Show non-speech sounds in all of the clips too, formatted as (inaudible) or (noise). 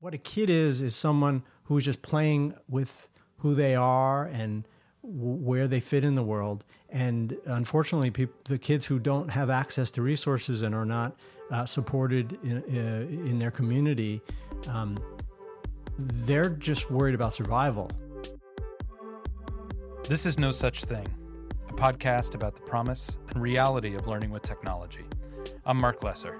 What a kid is is someone who's just playing with who they are and where they fit in the world. And unfortunately, peop- the kids who don't have access to resources and are not uh, supported in, uh, in their community, um, they're just worried about survival. This is No Such Thing, a podcast about the promise and reality of learning with technology. I'm Mark Lesser.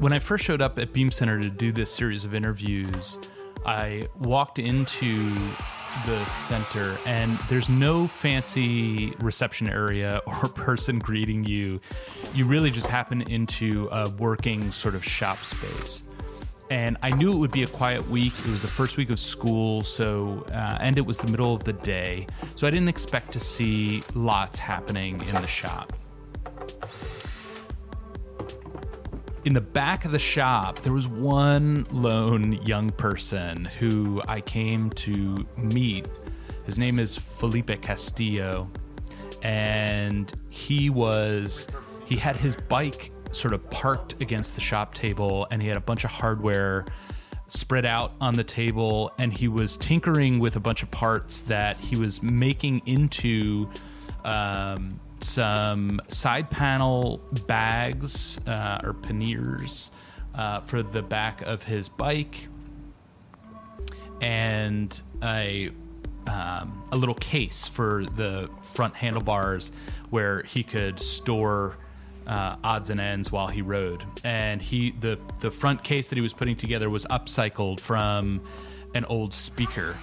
When I first showed up at Beam Center to do this series of interviews, I walked into the center and there's no fancy reception area (laughs) or person greeting you. You really just happen into a working sort of shop space. And I knew it would be a quiet week. It was the first week of school, so uh, and it was the middle of the day, so I didn't expect to see lots happening in the shop. In the back of the shop, there was one lone young person who I came to meet. His name is Felipe Castillo, and he was he had his bike sort of parked against the shop table, and he had a bunch of hardware spread out on the table, and he was tinkering with a bunch of parts that he was making into. Um, some side panel bags uh, or panniers uh, for the back of his bike, and a um, a little case for the front handlebars where he could store uh, odds and ends while he rode. And he the the front case that he was putting together was upcycled from an old speaker,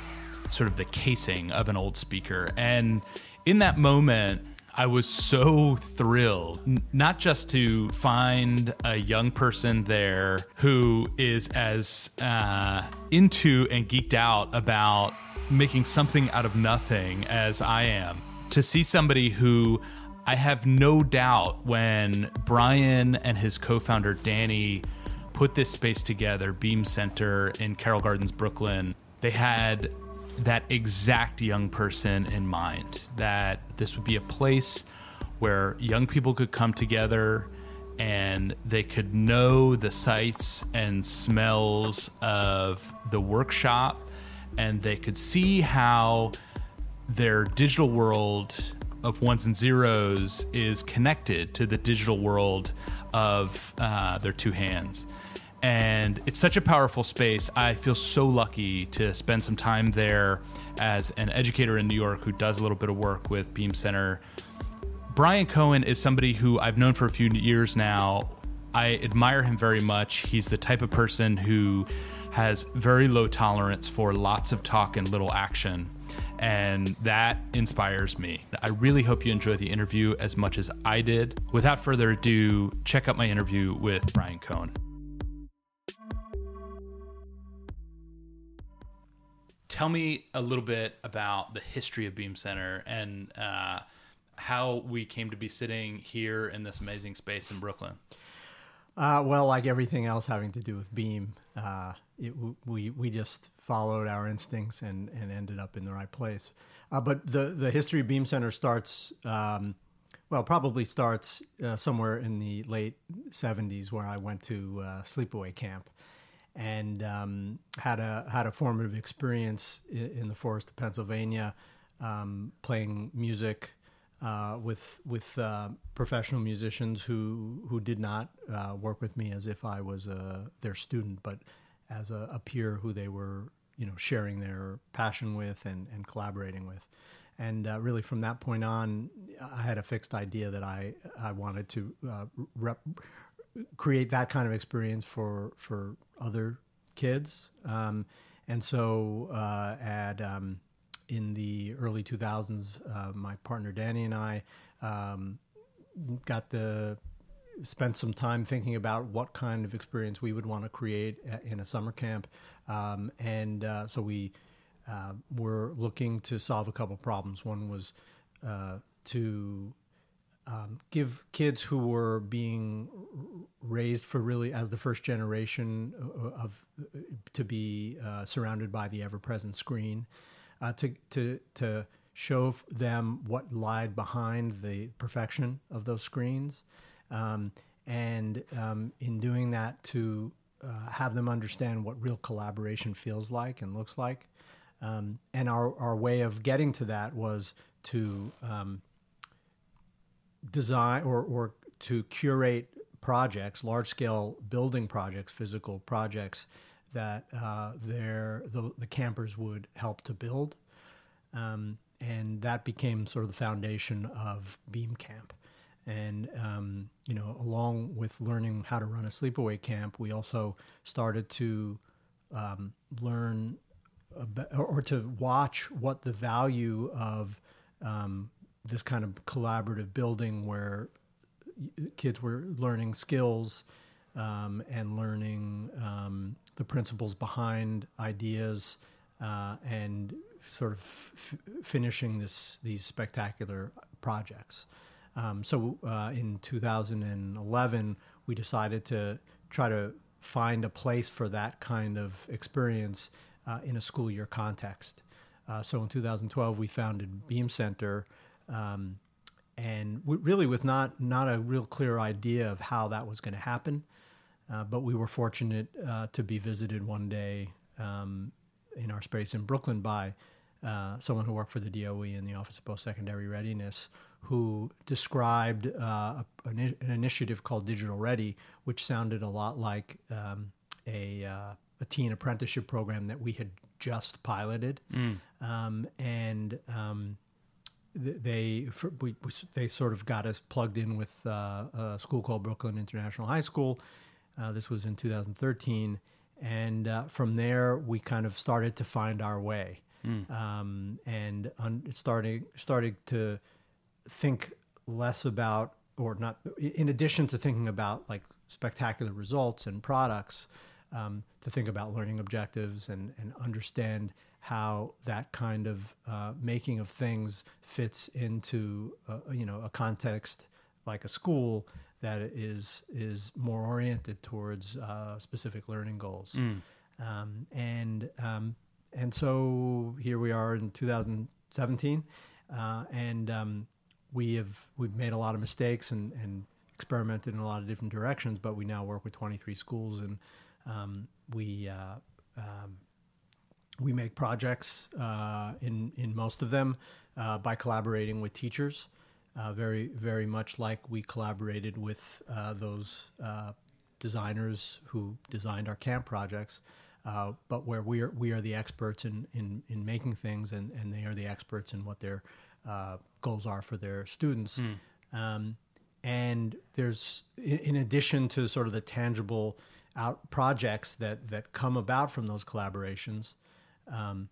sort of the casing of an old speaker. And in that moment, I was so thrilled, not just to find a young person there who is as uh, into and geeked out about making something out of nothing as I am, to see somebody who I have no doubt when Brian and his co founder Danny put this space together, Beam Center in Carroll Gardens, Brooklyn, they had that exact young person in mind that this would be a place where young people could come together and they could know the sights and smells of the workshop and they could see how their digital world of ones and zeros is connected to the digital world of uh, their two hands and it's such a powerful space. I feel so lucky to spend some time there as an educator in New York who does a little bit of work with Beam Center. Brian Cohen is somebody who I've known for a few years now. I admire him very much. He's the type of person who has very low tolerance for lots of talk and little action. And that inspires me. I really hope you enjoy the interview as much as I did. Without further ado, check out my interview with Brian Cohen. Tell me a little bit about the history of Beam Center and uh, how we came to be sitting here in this amazing space in Brooklyn. Uh, well, like everything else having to do with Beam, uh, it, we we just followed our instincts and, and ended up in the right place. Uh, but the the history of Beam Center starts, um, well, probably starts uh, somewhere in the late '70s, where I went to uh, sleepaway camp and um, had a had a formative experience in, in the forest of Pennsylvania, um, playing music uh, with with uh, professional musicians who who did not uh, work with me as if I was a, their student, but as a, a, peer who they were you know sharing their passion with and, and collaborating with. And uh, really, from that point on, I had a fixed idea that I I wanted to uh, rep, create that kind of experience for for other kids. Um, and so uh, at um, in the early 2000s, uh, my partner Danny and I um, got the spent some time thinking about what kind of experience we would want to create in a summer camp, um, and uh, so we uh, were looking to solve a couple problems. One was uh, to um, give kids who were being raised for really as the first generation of, of to be uh, surrounded by the ever-present screen, uh, to to to show them what lied behind the perfection of those screens, um, and um, in doing that to uh, have them understand what real collaboration feels like and looks like. Um, and our, our way of getting to that was to um, design or, or to curate projects, large scale building projects, physical projects that uh, the, the campers would help to build. Um, and that became sort of the foundation of Beam Camp. And, um, you know, along with learning how to run a sleepaway camp, we also started to um, learn about, or to watch what the value of um, this kind of collaborative building where kids were learning skills um, and learning um, the principles behind ideas uh, and sort of f- finishing this these spectacular projects. Um, so uh, in 2011, we decided to try to find a place for that kind of experience uh, in a school year context. Uh, so in 2012, we founded Beam Center, um, and really with not not a real clear idea of how that was going to happen. Uh, but we were fortunate uh, to be visited one day um, in our space in Brooklyn by uh, someone who worked for the DOE in the Office of Post Secondary Readiness, who described uh, an, an, initiative called Digital Ready, which sounded a lot like um, a, uh, a teen apprenticeship program that we had just piloted. Mm. Um, and um, they for, we, they sort of got us plugged in with uh, a school called Brooklyn International High School. Uh, this was in 2013, and uh, from there we kind of started to find our way, mm. um, and un- starting started to think less about or not. In addition to thinking about like spectacular results and products, um, to think about learning objectives and and understand how that kind of uh, making of things fits into uh, you know a context like a school that is is more oriented towards uh, specific learning goals. Mm. Um, and um, and so here we are in 2017, uh, and um, we have we've made a lot of mistakes and, and experimented in a lot of different directions, but we now work with 23 schools and um, we uh, um, we make projects uh, in in most of them uh, by collaborating with teachers. Uh, very very much like we collaborated with uh, those uh, designers who designed our camp projects, uh, but where we are we are the experts in in, in making things, and, and they are the experts in what their goals are for their students. Mm. Um, and there's in addition to sort of the tangible out projects that that come about from those collaborations um,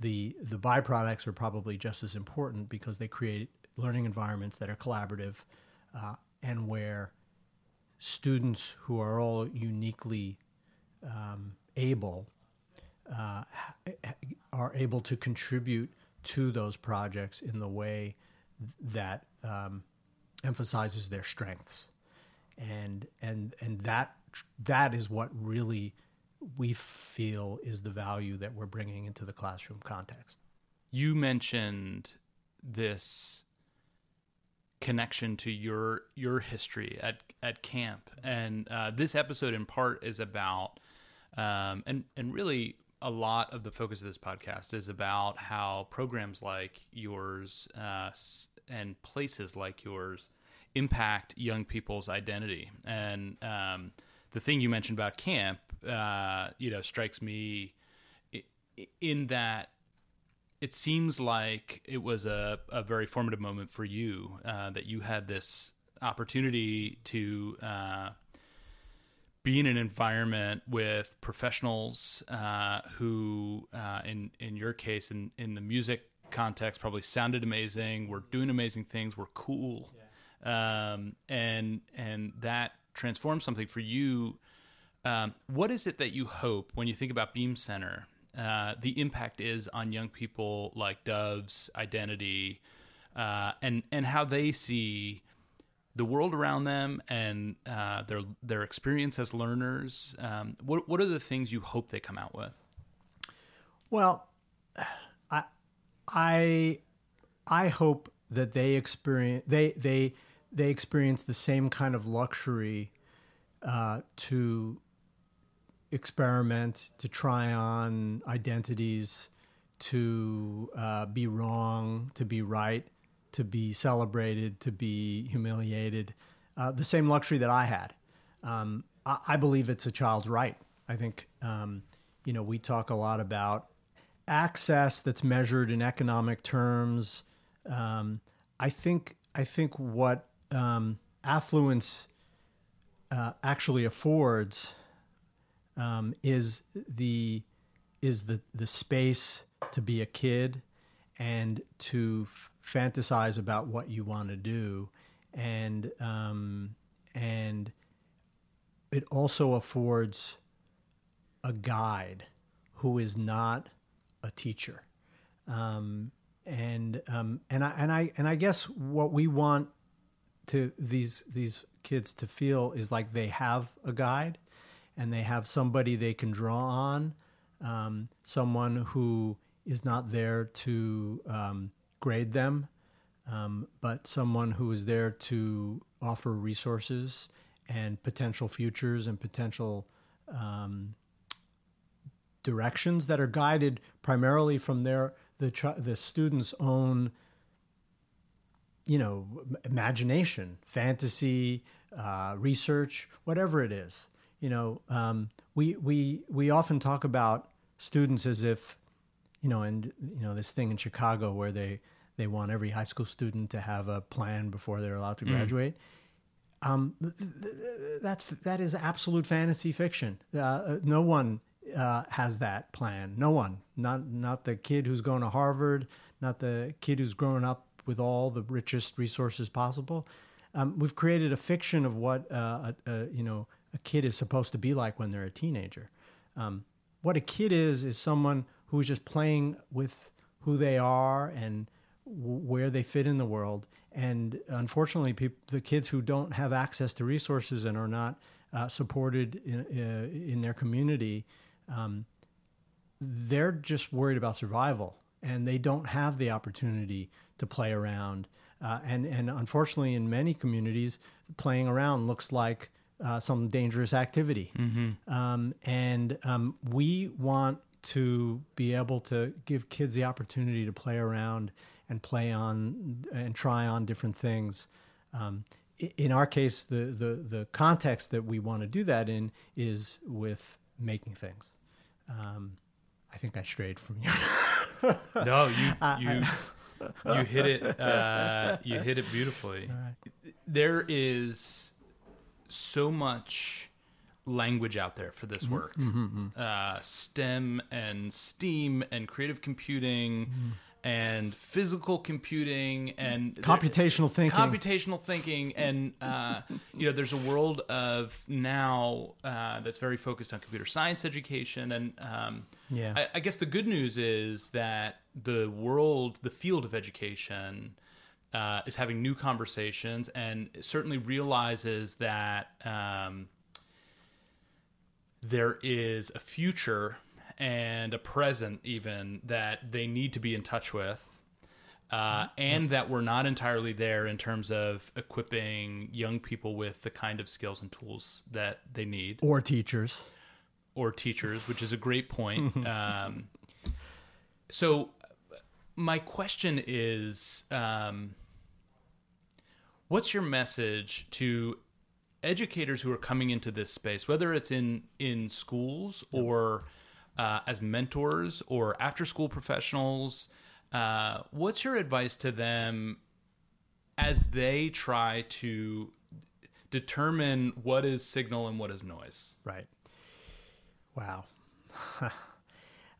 the the byproducts are probably just as important because they create learning environments that are collaborative uh, and where students who are all uniquely um, able uh, are able to contribute to those projects in the way that um, emphasizes their strengths. And and and that that is what really we feel is the value that we're bringing into the classroom context. You mentioned this connection to your your history at at camp, and uh, this episode in part is about, um, and and really a lot of the focus of this podcast is about how programs like yours uh, and places like yours impact young people's identity and. Um, the thing you mentioned about camp, uh, you know, strikes me in that it seems like it was a, a very formative moment for you uh, that you had this opportunity to uh, be in an environment with professionals uh, who, uh, in in your case, in in the music context, probably sounded amazing. We're doing amazing things. We're cool, yeah. um, and and that transform something for you, um, what is it that you hope when you think about Beam Center? Uh, the impact is on young people like Dove's identity, uh, and and how they see the world around them and uh, their their experience as learners? Um, what what are the things you hope they come out with? Well, I I I hope that they experience they they they experience the same kind of luxury uh, to experiment, to try on identities, to uh, be wrong, to be right, to be celebrated, to be humiliated. Uh, the same luxury that I had. Um, I, I, believe it's a child's right. I think, um, you know, we talk a lot about access that's measured in economic terms. Um, I think I think what um, affluence uh, actually affords um, is the is the the space to be a kid and to f- fantasize about what you want to do. And um, and it also affords a guide who is not a teacher. Um, and um, and I and I and I guess what we want to these these kids to feel is like they have a guide and they have somebody they can draw on, um, someone who is not there to um, grade them, um, but someone who is there to offer resources and potential futures and potential um, directions that are guided primarily from their the the student's own you know imagination fantasy uh, research whatever it is you know um, we we we often talk about students as if you know and you know this thing in chicago where they they want every high school student to have a plan before they're allowed to mm. graduate mm. um, that's that is absolute fantasy fiction uh, no one uh, has that plan. No one, not not the kid who's going to Harvard, not the kid who's growing up with all the richest resources possible. Um, we've created a fiction of what uh, a, a, you know a kid is supposed to be like when they're a teenager. Um, what a kid is is someone who's just playing with who they are and w- where they fit in the world. And unfortunately, the kids who don't have access to resources and are not uh, supported in, uh, in their community um, they're just worried about survival and they don't have the opportunity to play around. Uh, and, and unfortunately, in many communities, playing around looks like uh, some dangerous activity. Mm-hmm. Um, and um, we want to be able to give kids the opportunity to play around and play on and try on different things. Um, in our case, the, the, the context that we want to do that in is with making things. Um, I think I strayed from you. no, you (laughs) you you hit it. Uh, you hit it beautifully. Right. There is so much language out there for this mm-hmm. work. Mm-hmm, mm-hmm. Uh, STEM and STEAM and creative computing. Mm and physical computing and computational thinking. Computational thinking and uh, you know there's a world of now uh, that's very focused on computer science education and um, yeah. I, I, guess the good news is that the world the field of education uh, is having new conversations and certainly realizes that um, there is a future and a present even that they need to be in touch with. Uh, and that we're not entirely there in terms of equipping young people with the kind of skills and tools that they need, or teachers, or teachers, which is a great point. (laughs) um, so, my question is, um, what's your message to educators who are coming into this space, whether it's in in schools or uh, as mentors or after school professionals. Uh, what's your advice to them as they try to determine what is signal and what is noise? Right. Wow. (laughs)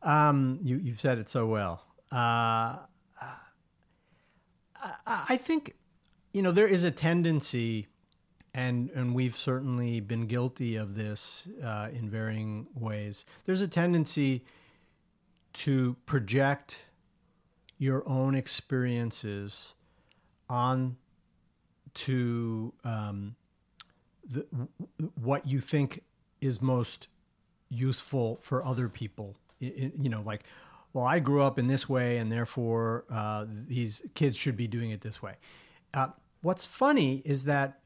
um, you, you've said it so well. Uh, I, I think, you know, there is a tendency and and we've certainly been guilty of this uh, in varying ways. There's a tendency to project your own experiences on to um, the, what you think is most useful for other people. I- I- you know, like, well, I grew up in this way, and therefore uh, these kids should be doing it this way. Uh, what's funny is that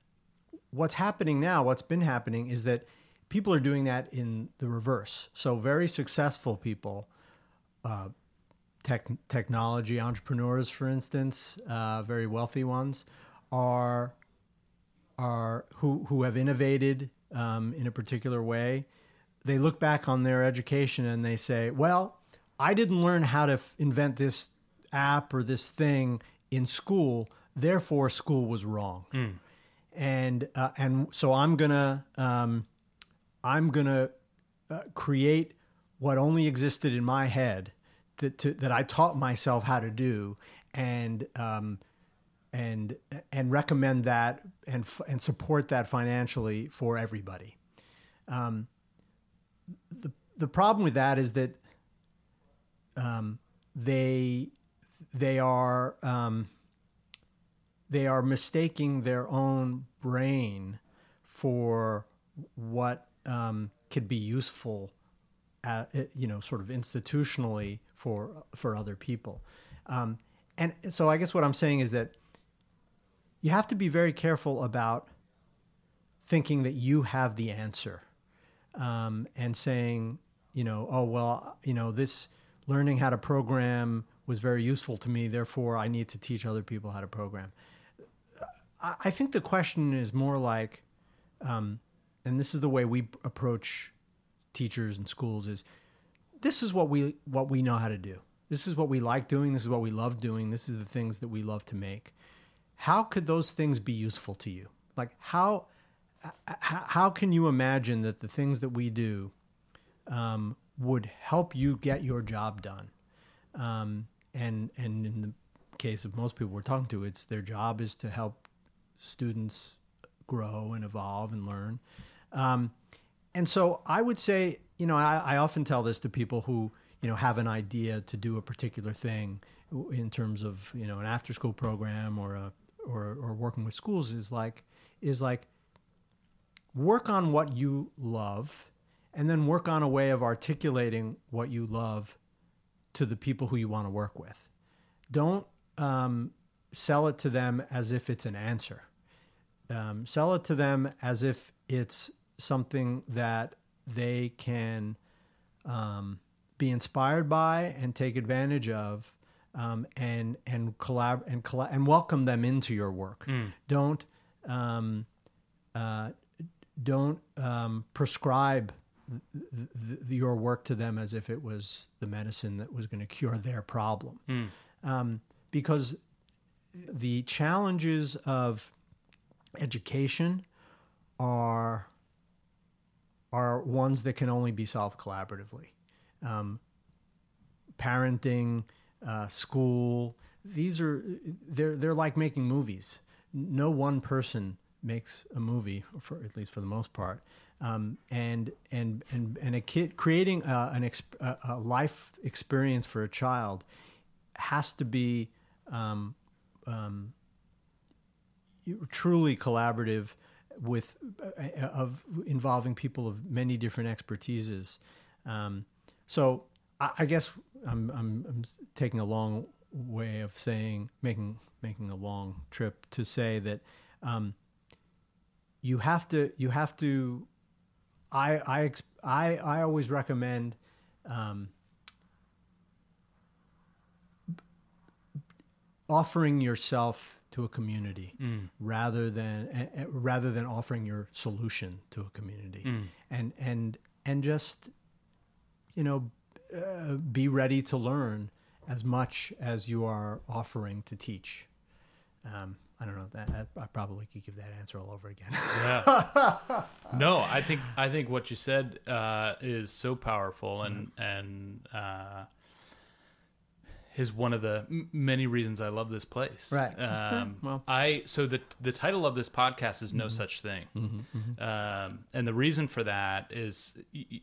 what's happening now, what's been happening, is that people are doing that in the reverse. So, very successful people, uh, tech, technology entrepreneurs, for instance, uh, very wealthy ones, are are who who have innovated um, in a particular way. They look back on their education and they say, "Well, I didn't learn how to f- invent this app or this thing in school, therefore school was wrong." And uh, and so I'm gonna um, I'm gonna uh, create what only existed in my head that to, that I taught myself how to do, and um, and and recommend that and and support that financially for everybody. Um, the the problem with that is that um, they they are um, they are mistaking their own brain for what um, could be useful at, you know sort of institutionally for for other people. Um, and so i guess what i'm saying is that you have to be very careful about thinking that you have the answer um, and saying you know oh well you know this learning how to program was very useful to me therefore i need to teach other people how to program i, think the question is more like um, and this is the way we approach teachers and schools is this is what we what we know how to do. This is what we like doing. This is what we love doing. This is the things that we love to make. How could those things be useful to you? Like how how, how can you imagine that the things that we do um, would help you get your job done? Um, and and in the case of most people we're talking to it's their job is to help students grow and evolve and learn um, and so I would say, you know, I, I, often tell this to people who, you know, have an idea to do a particular thing in terms of, you know, an after school program or a, or, or working with schools is like, is like work on what you love and then work on a way of articulating what you love to the people who you want to work with. Don't um, sell it to them as if it's an answer. Um, sell it to them as if it's something that they can um, be inspired by and take advantage of, um, and and collab and collab and welcome them into your work. Don't um, uh, don't um, prescribe th- th- your work to them as if it was the medicine that was going to cure their problem, um, because the challenges of education are are ones that can only be solved collaboratively. Um, parenting, uh, school, these are they're they're like making movies. No one person makes a movie, for at least for the most part. Um, and and and and a kid creating uh, an exp- a, a life experience for a child has to be um, um, truly collaborative with uh, of involving people of many different expertises. Um, so I, I guess I'm, I'm, I'm taking a long way of saying making making a long trip to say that um, you have to you have to I I I, I always recommend um, offering yourself to a community rather than uh, rather than offering your solution to a community and and and just you know uh, be ready to learn as much as you are offering to teach um, I don't know that, that I probably could give that answer all over again. Yeah. (laughs) no, I think I think what you said uh, is so powerful and and uh, is one of the m- many reasons I love this place. Right. Um, well. I so the the title of this podcast is no such thing, um, and the reason for that is,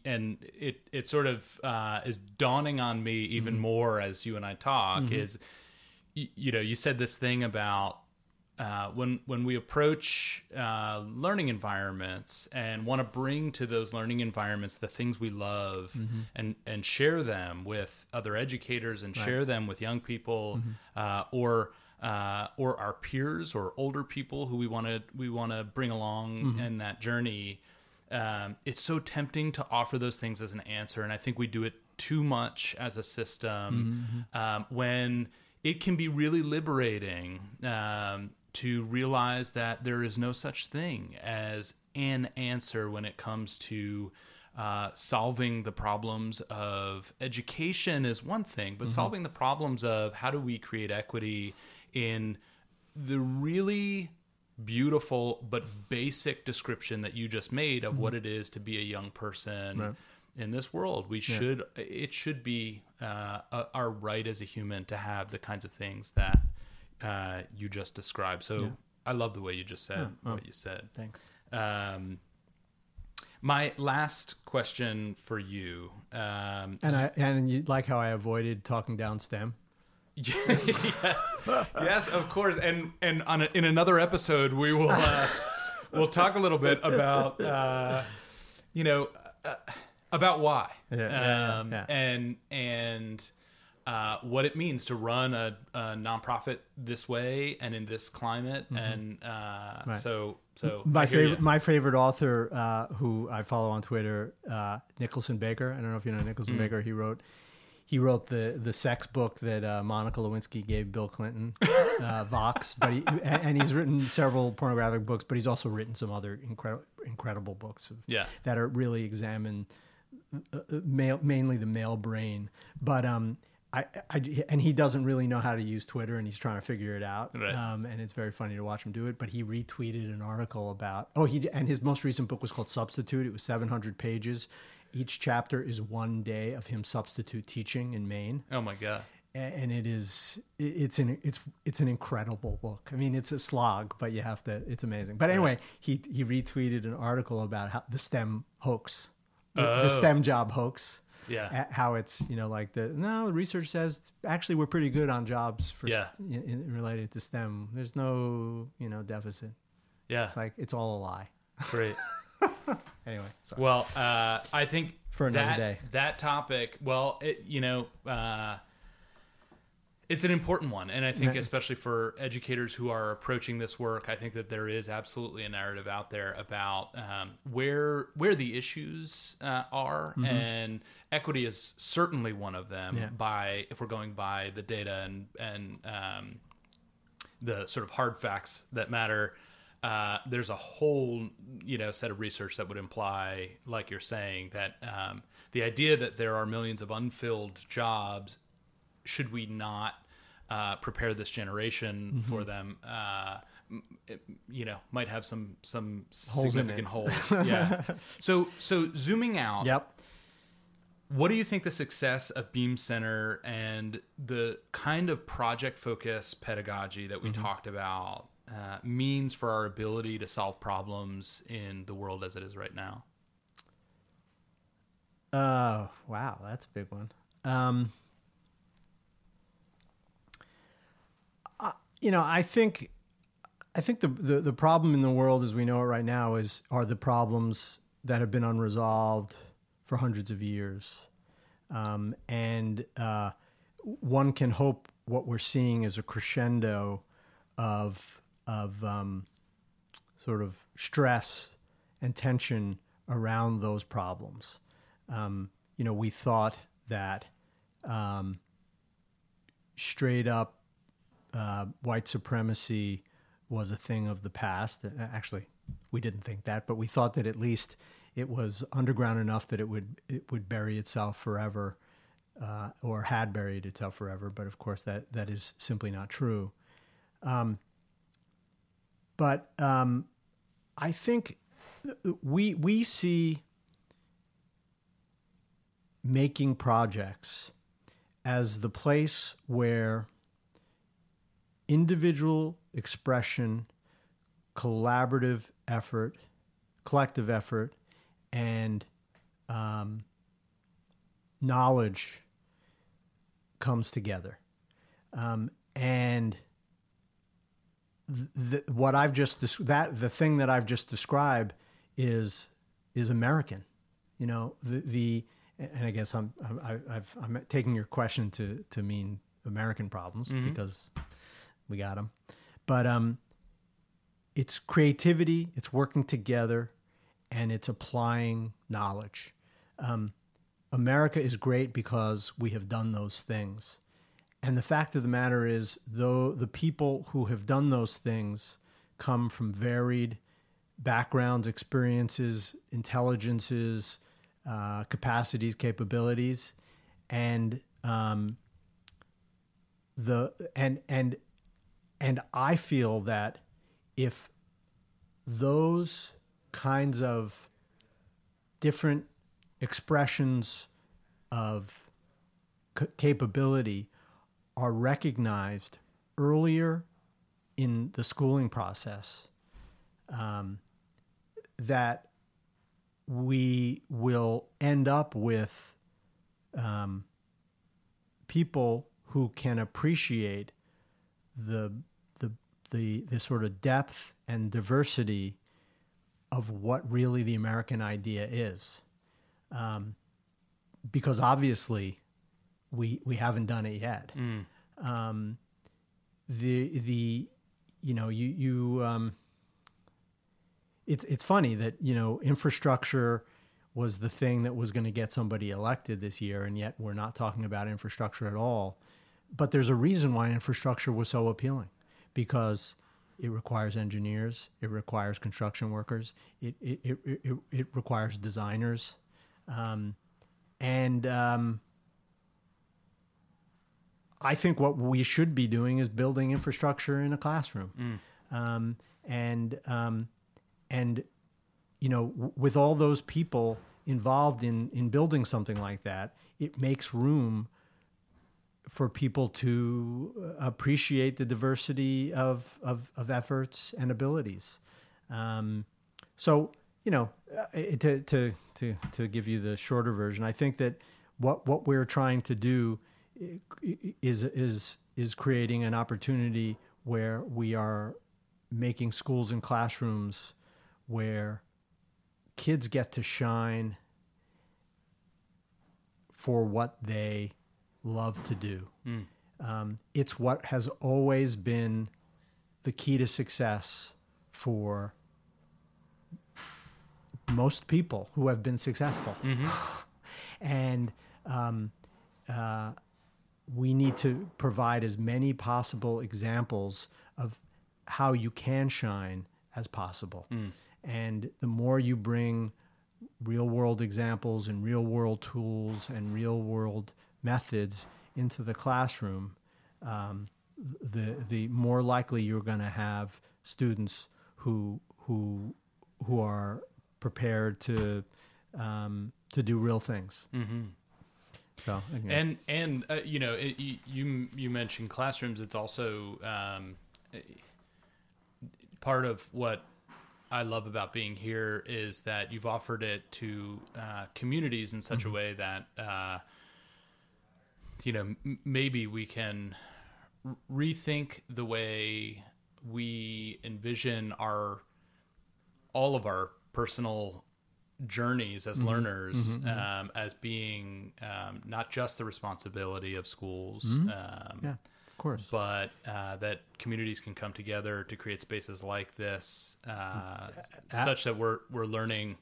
and it it sort of uh, is dawning on me even more as you and I talk is, y- you know, you said this thing about uh, when when we approach uh, learning environments and want to bring to those learning environments the things we love Mm-hmm. and and share them with other educators and share them with young people Mm-hmm. uh, or uh, or our peers or older people who we want to we want to bring along Mm-hmm. in that journey. Um, it's so tempting to offer those things as an answer, and I think we do it too much as a system um, when it can be really liberating um, to realize that there is no such thing as an answer when it comes to uh, solving the problems of education is one thing, but solving the problems of how do we create equity in the really beautiful but basic description that you just made of what it is to be a young person in this world. We should it should be uh, our right as a human to have the kinds of things that uh, you just described. So I love the way you just said what you said. Thanks. Um, my last question for you. Um, And I and you like how I avoided talking down STEM. (laughs) yes, yes, of course. And and on a, in another episode, we will uh, (laughs) we'll talk a little bit about uh, you know uh, about why Yeah, yeah, yeah, um, yeah. and and uh, what it means to run a, a nonprofit this way and in this climate. And uh, Mm-hmm. Right. so so My favorite, my favorite author, uh, who I follow on Twitter, uh, Nicholson Baker. I don't know if you know Nicholson Mm. Baker. He wrote, he wrote the the sex book that uh, Monica Lewinsky gave Bill Clinton, (laughs) uh, Vox. But he and, he's written several pornographic books, but he's also written some other incredible incredible books of, Yeah. that are really examine male, mainly the male brain. But um, I, I and he doesn't really know how to use Twitter, and he's trying to figure it out. Right. Um, and it's very funny to watch him do it. But he retweeted an article about oh he and his most recent book was called Substitute. It was 700 pages. Each chapter is one day of him substitute teaching in Maine Oh my god. And it is it's an it's it's an incredible book. I mean, it's a slog, but you have to. It's amazing. But anyway, he he retweeted an article about how the STEM hoax, the, the Oh. STEM job hoax. Yeah. how it's you know like the no research says actually we're pretty good on jobs for Yeah. in, in, related to STEM. There's no you know deficit. Yeah. It's like it's all a lie. Great. (laughs) Anyway, sorry. Well, uh, I think For another that, day. That topic, well, it, you know, uh, it's an important one, and I think Yeah. especially for educators who are approaching this work, I think that there is absolutely a narrative out there about um, where where the issues uh, are, and equity is certainly one of them. Mm-hmm. Yeah. By if we're going by the data and and um, the sort of hard facts that matter. Uh, there's a whole you know set of research that would imply, like you're saying, that um, the idea that there are millions of unfilled jobs, should we not uh, prepare this generation Mm-hmm. for them? Uh, it, you know, might have some some Holes significant (laughs) holes. Yeah. so so zooming out, yep. what do you think the success of Beam Center and the kind of project focused pedagogy that we talked about uh, means for our ability to solve problems in the world as it is right now? Uh, wow, that's a big one. Um, you know, I think, I think the, the the problem in the world as we know it right now is are the problems that have been unresolved for hundreds of years, um, and uh, one can hope what we're seeing is a crescendo of of um, sort of stress and tension around those problems. Um, you know, we thought that um, straight up uh, white supremacy was a thing of the past. Uh, Actually, we didn't think that, but we thought that at least it was underground enough that it would it would bury itself forever, uh, or had buried itself forever. But of course, that that is simply not true. Um, but um, I think we we see making projects as the place where individual expression, collaborative effort, collective effort, and um, knowledge comes together. Um, and th- what I've just des- that the thing that I've just described is is American. You know the the and I guess I'm I'm I've, I'm taking your question to to mean American problems because we got them, but um, it's creativity, it's working together, and it's applying knowledge. Um, America is great because we have done those things. And the fact of the matter is, though the people who have done those things come from varied backgrounds, experiences, intelligences, uh, capacities, capabilities, and um, the and and and I feel that if those kinds of different expressions of c- capability are recognized earlier in the schooling process, um, that we will end up with um, people who can appreciate the the the the sort of depth and diversity of what really the American idea is, um, because obviously we we haven't done it yet. Um, the the you know you you um, it's it's funny that you know infrastructure was the thing that was going to get somebody elected this year, and yet we're not talking about infrastructure at all. But there's a reason why infrastructure was so appealing, because it requires engineers, it requires construction workers, it it it, it, it requires designers, um, and um, I think what we should be doing is building infrastructure in a classroom, um, and um, and you know, w- with all those people involved in in building something like that, it makes room for people to uh, appreciate the diversity of of, of efforts and abilities. Um, so you know, uh, to to to to give you the shorter version, I think that what what we're trying to do is is is creating an opportunity where we are making schools and classrooms where kids get to shine for what they love to do. Um, it's what has always been the key to success for most people who have been successful. (laughs) and um, uh, we need to provide as many possible examples of how you can shine as possible. And the more you bring real world examples and real world tools and real world methods into the classroom, um, the the more likely you're going to have students who who who are prepared to um, to do real things. Mm-hmm. So and and uh, you know it, you you you mentioned classrooms it's also um, part of what I love about being here is that you've offered it to uh, communities in such a way that uh, you know m- maybe we can r- rethink the way we envision our all of our personal journeys as learners Um, as being um, not just the responsibility of schools um, yeah, of course. but uh, that communities can come together to create spaces like this, uh, such that we're we're learning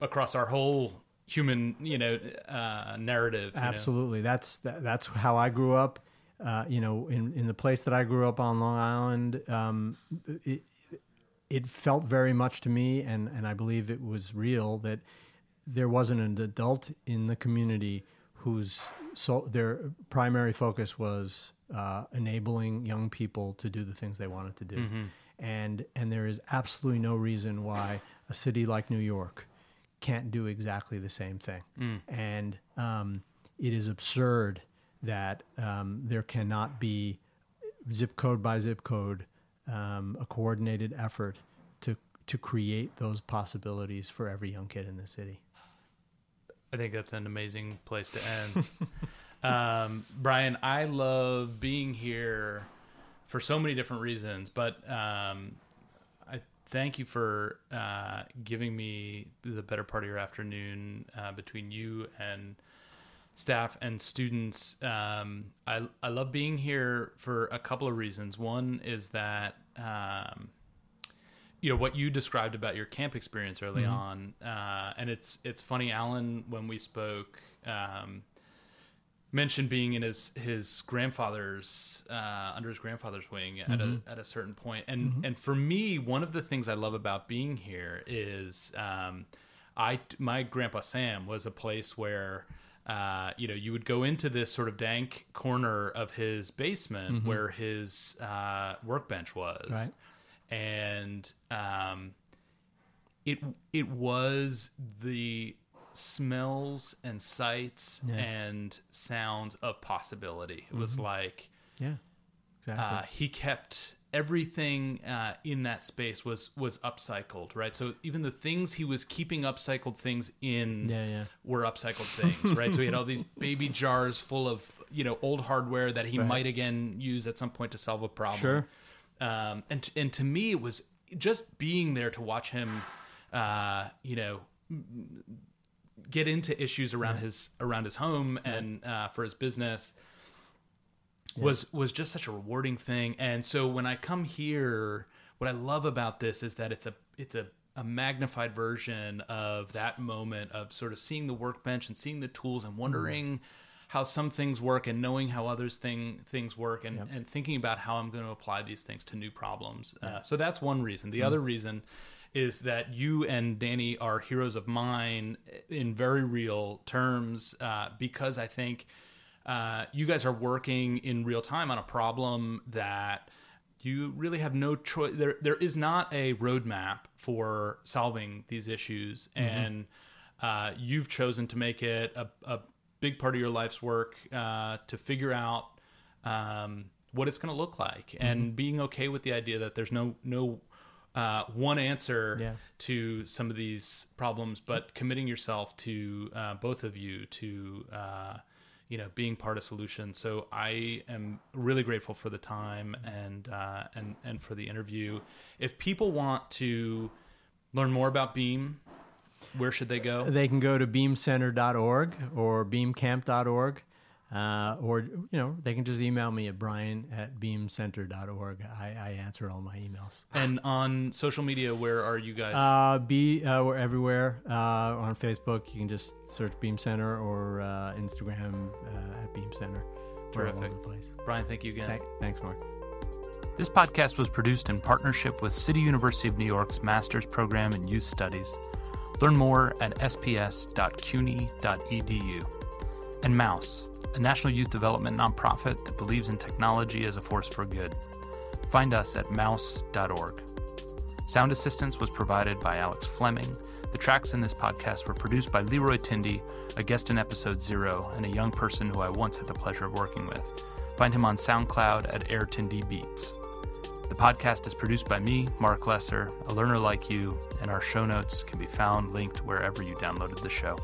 across our whole human, you know, uh, narrative. you know. Absolutely. That's that, that's how I grew up. Uh, you know, in in the place that I grew up on Long Island, um, it it felt very much to me, and and I believe it was real that there wasn't an adult in the community whose so their primary focus was uh, enabling young people to do the things they wanted to do, and and there is absolutely no reason why a city like New York can't do exactly the same thing. And um, it is absurd that um, there cannot be zip code by zip code um, a coordinated effort to to create those possibilities for every young kid in the city. I think that's an amazing place to end. (laughs) um, Brian, I love being here for so many different reasons. But um, thank you for uh, giving me the better part of your afternoon uh, between you and staff and students. Um, I I love being here for a couple of reasons. One is that. Um, you know what you described about your camp experience early on, uh, and it's it's funny. Alan, when we spoke, um, mentioned being in his his grandfather's uh, under his grandfather's wing at a at a certain point, and and for me, one of the things I love about being here is um, I my grandpa Sam was a place where. Uh, you know, you would go into this sort of dank corner of his basement where his uh, workbench was, Right. and um, it it was the smells and sights Yeah. and sounds of possibility. It was like Yeah, exactly. uh, he kept everything uh, in that space was was upcycled, right? So even the things he was keeping upcycled things in Yeah, yeah. were upcycled things, right? so he had all these (laughs) baby jars full of you know old hardware that he Right. might again use at some point to solve a problem. Sure. Um, and and to me, it was just being there to watch him, uh, you know, get into issues around his around his home and uh, for his business was was just such a rewarding thing. And so when I come here, what I love about this is that it's a it's a a magnified version of that moment of sort of seeing the workbench and seeing the tools and wondering how some things work and knowing how others thing things work and, and thinking about how I'm going to apply these things to new problems. Uh, so that's one reason. The other reason is that you and Danny are heroes of mine in very real terms uh, because I think uh, you guys are working in real time on a problem that you really have no choice. There, there is not a roadmap for solving these issues, and uh, you've chosen to make it a, a big part of your life's work uh, to figure out um, what it's going to look like, and being okay with the idea that there's no no uh, one answer Yeah. to some of these problems, but committing yourself to uh, both of you to uh, you know being part of solution. So I am really grateful for the time and uh, and and for the interview. If people want to learn more about Beam, where should they go? They can go to beamcenter.org or beamcamp.org, uh, or you know they can just email me at brian at beamcenter.org. I, I answer all my emails. And on social media, where are you guys? Uh, be uh, we're everywhere uh, on Facebook. You can just search Beam Center or uh, Instagram uh, at Beam Center. Terrific. the place. Brian, thank you again. Thank- thanks, Mark. This podcast was produced in partnership with City University of New York's Master's Program in Youth Studies. Learn more at sps.cuny.edu. And Mouse, a national youth development nonprofit that believes in technology as a force for good. Find us at mouse.org. Sound assistance was provided by Alex Fleming. The tracks in this podcast were produced by Leroy Tindy, a guest in episode zero, and a young person who I once had the pleasure of working with. Find him on SoundCloud at AirTindy Beats. The podcast is produced by me, Mark Lesser, a learner like you, and our show notes can be found linked wherever you downloaded the show.